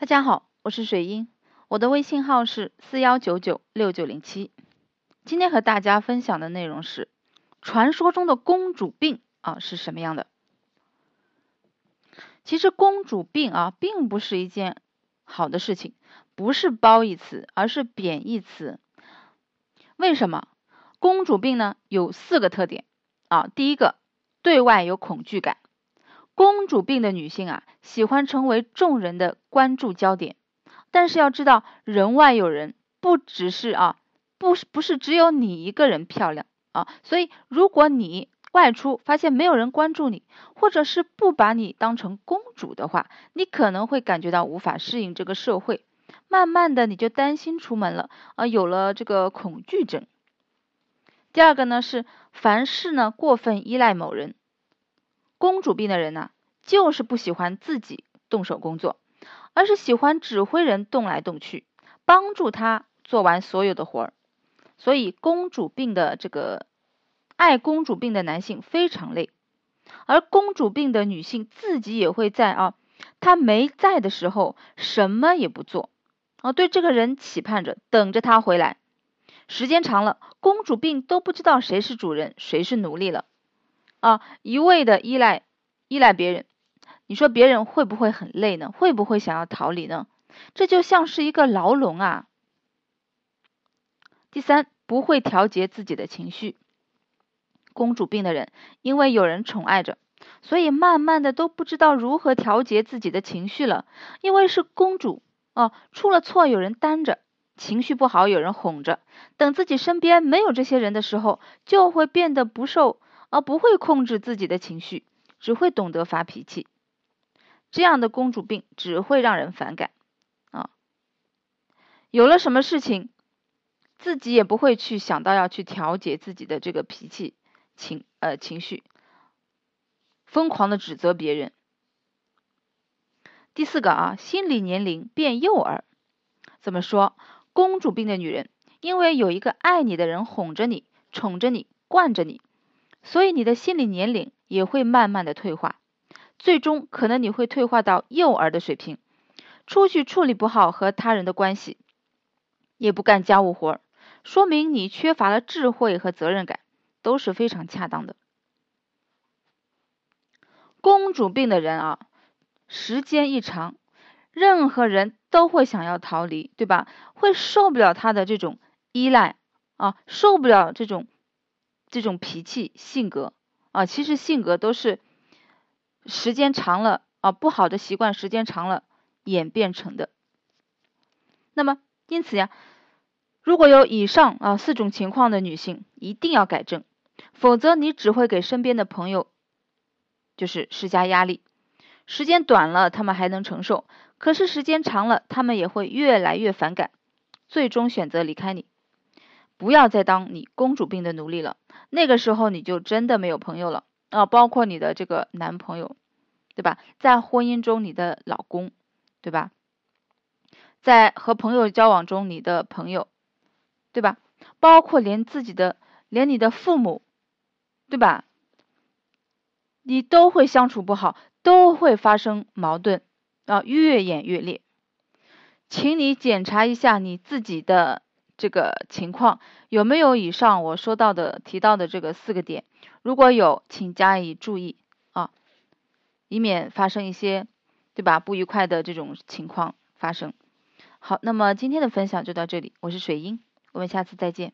大家好，我是水英，我的微信号是四幺九九六九零七。今天和大家分享的内容是传说中的公主病啊是什么样的？其实公主病啊并不是一件好的事情，不是褒义词，而是贬义词。为什么？公主病呢有四个特点啊，第一个，对外有恐惧感。公主病的女性啊，喜欢成为众人的关注焦点。但是要知道，人外有人，不只是啊，不是不是只有你一个人漂亮啊。所以，如果你外出发现没有人关注你，或者是不把你当成公主的话，你可能会感觉到无法适应这个社会。慢慢的，你就担心出门了啊，有了这个恐惧症。第二个呢，是凡事呢过分依赖某人。公主病的人呢，就是不喜欢自己动手工作，而是喜欢指挥人动来动去，帮助他做完所有的活儿。所以，公主病的这个爱公主病的男性非常累，而公主病的女性自己也会在啊，他没在的时候什么也不做啊，对这个人期盼着，等着他回来。时间长了，公主病都不知道谁是主人，谁是奴隶了。啊，一味的依赖依赖别人，你说别人会不会很累呢？会不会想要逃离呢？这就像是一个牢笼啊。第三，不会调节自己的情绪。公主病的人，因为有人宠爱着，所以慢慢的都不知道如何调节自己的情绪了。因为是公主哦，出了错有人担着，情绪不好有人哄着，等自己身边没有这些人的时候，就会变得不受。而不会控制自己的情绪，只会懂得发脾气，这样的公主病只会让人反感啊！有了什么事情，自己也不会去想到要去调节自己的这个脾气情呃情绪，疯狂的指责别人。第四个啊，心理年龄变幼儿，怎么说？公主病的女人，因为有一个爱你的人哄着你、宠着你、惯着你。所以你的心理年龄也会慢慢的退化，最终可能你会退化到幼儿的水平，出去处理不好和他人的关系，也不干家务活，说明你缺乏了智慧和责任感，都是非常恰当的。公主病的人啊，时间一长，任何人都会想要逃离，对吧？会受不了他的这种依赖啊，受不了这种。这种脾气性格啊，其实性格都是时间长了啊，不好的习惯时间长了演变成的。那么因此呀，如果有以上啊四种情况的女性，一定要改正，否则你只会给身边的朋友就是施加压力。时间短了，他们还能承受；可是时间长了，他们也会越来越反感，最终选择离开你。不要再当你公主病的奴隶了。那个时候你就真的没有朋友了啊，包括你的这个男朋友，对吧？在婚姻中你的老公，对吧？在和朋友交往中你的朋友，对吧？包括连自己的，连你的父母，对吧？你都会相处不好，都会发生矛盾啊，越演越烈。请你检查一下你自己的。这个情况有没有以上我说到的提到的这个四个点？如果有，请加以注意啊，以免发生一些对吧不愉快的这种情况发生。好，那么今天的分享就到这里，我是水英，我们下次再见。